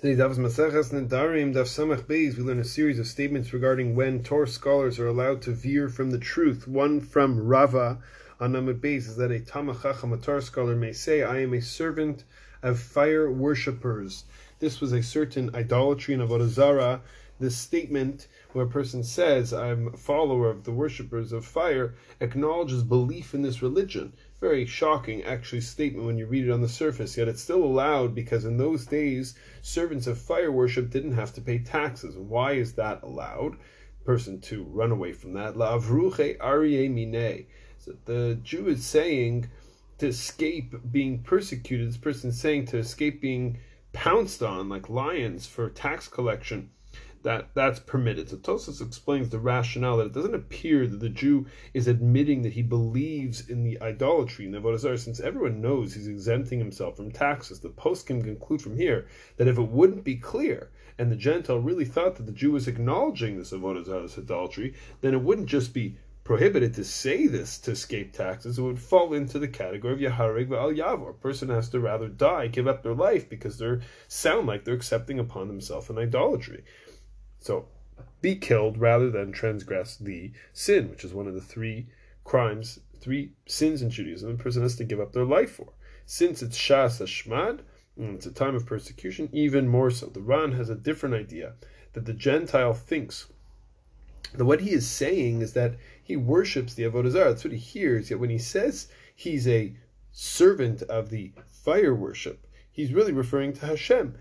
Today, Davos Maseches Nedarim Daf Samach Beis, we learn a series of statements regarding when Torah scholars are allowed to veer from the truth. One from Rava on Amud Beis is that a talmid chacham, a Torah scholar, may say, I am a servant of fire worshippers. This was a certain idolatry in Avodah Zarah. This statement, where a person says, I'm a follower of the worshippers of fire, acknowledges belief in this religion very shocking, actually, statement when you read it on the surface, yet it's still allowed because in those days, servants of fire worship didn't have to pay taxes. Why is that allowed? Person to run away from that. La avruche aryeh mine. So the Jew is saying to escape being persecuted. This person is saying to escape being pounced on like lions for tax collection that that's permitted. So Tosfos explains the rationale that it doesn't appear that the Jew is admitting that he believes in the idolatry in Avodah Zarah, since everyone knows he's exempting himself from taxes. The post can conclude from here that if it wouldn't be clear, and the Gentile really thought that the Jew was acknowledging this Avodah idolatry, then it wouldn't just be prohibited to say this to escape taxes, it would fall into the category of Yaharig al Yavor. A person has to rather die, give up their life, because they sound like they're accepting upon themselves an idolatry. So be killed rather than transgress the sin, which is one of the three crimes, three sins in Judaism a person has to give up their life for. Since it's Shas Hashmad, and it's a time of persecution, even more so. The Ran has a different idea that the Gentile thinks that what he is saying is that he worships the Avodah Zarah. That's what he hears. Yet when he says he's a servant of the fire worship, he's really referring to Hashem.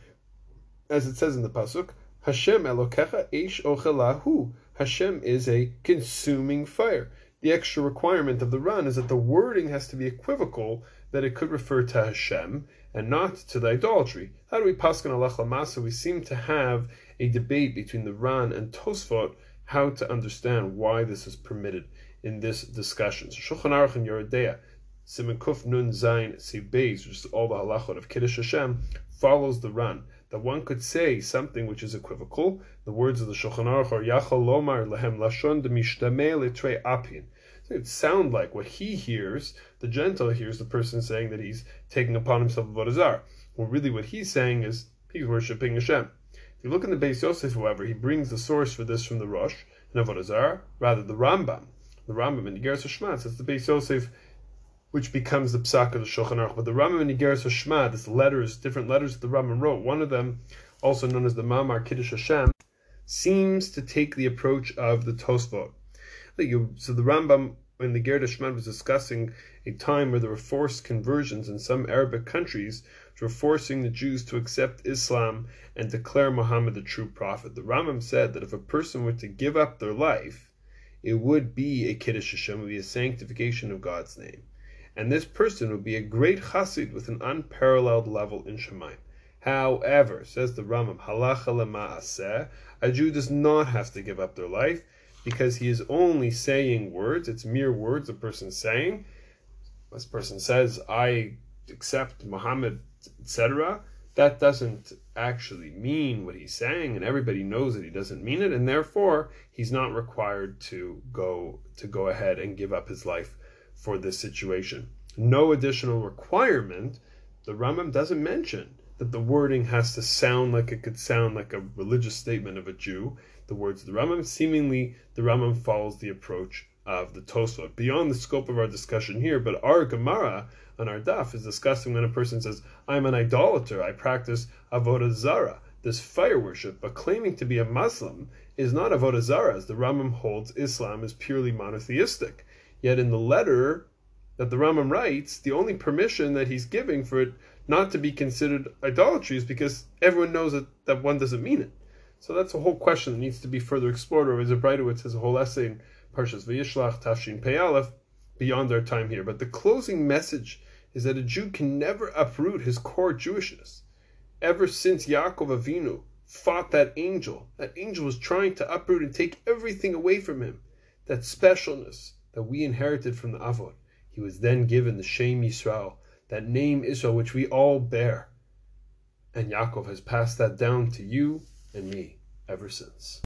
As it says in the Pasuk, Hashem Elokecha Eish Ochelahu. Hashem is a consuming fire. The extra requirement of the Ran is that the wording has to be equivocal, that it could refer to Hashem and not to the idolatry. How do we paskin halacha l'maaseh? We seem to have a debate between the Ran and Tosfot how to understand why this is permitted in this discussion. So Shulchan Aruch and Yoreh De'ah, Siman Kuf Nun Zayin Beis, which is all the halachot of Kiddush Hashem, follows the Ran that one could say something which is equivocal. The words of the Shulchan Aruch are Yachal Lomar Lehem Lashon Demishdameh Litre Apin. It sound like what he hears, the Gentile hears the person saying that he's taking upon himself a Vodah Zarah. Well, really what he's saying is he's worshipping Hashem. If you look in the Beis Yosef, however, he brings the source for this from the Rosh and Avodah rather the Rambam. The Rambam in the Igeres Hashmad says the Beis Yosef which becomes the psak of the Shulchan Aruch. But the Rambam and Igeres Hashmad, this letters, different letters that the Rambam wrote, one of them, also known as the Ma'amar Kiddush Hashem, seems to take the approach of the Tosfot. So the Rambam when the Ger Shman was discussing a time where there were forced conversions in some Arabic countries, which were forcing the Jews to accept Islam and declare Muhammad the true prophet. The Rambam said that if a person were to give up their life, it would be a Kiddush Hashem, it would be a sanctification of God's name and this person would be a great chassid with an unparalleled level in Shamayim. However, says the Rambam, halacha lema'aseh, a Jew does not have to give up their life because he is only saying words. It's mere words a person saying. This person says, "I accept Muhammad," etc. That doesn't actually mean what he's saying, and everybody knows that he doesn't mean it, and therefore he's not required to go to go ahead and give up his life for this situation. No additional requirement. The Rambam doesn't mention that the wording has to sound like it could sound like a religious statement of a Jew. The words of the Rambam, seemingly, the Rambam follows the approach of the Tosfot. Beyond the scope of our discussion here, but our Gemara on our daf is discussing when a person says, I'm an idolater, I practice Avodah Zarah, this fire worship, but claiming to be a Muslim is not Avodah Zarah, as the Rambam holds Islam is purely monotheistic. Yet in the letter that the Rambam writes, the only permission that he's giving for it not to be considered idolatry is because everyone knows that, that one doesn't mean it. So that's a whole question that needs to be further explored. Or is it Breitowitz has a whole essay in Parshas Vayishlach, Tav Shin Pei beyond our time here. But the closing message is that a Jew can never uproot his core Jewishness. Ever since Yaakov Avinu fought that angel, that angel was trying to uproot and take everything away from him. That specialness, that we inherited from the Avot. He was then given the Shem Yisrael, that name Israel which we all bear. And Yaakov has passed that down to you and me ever since.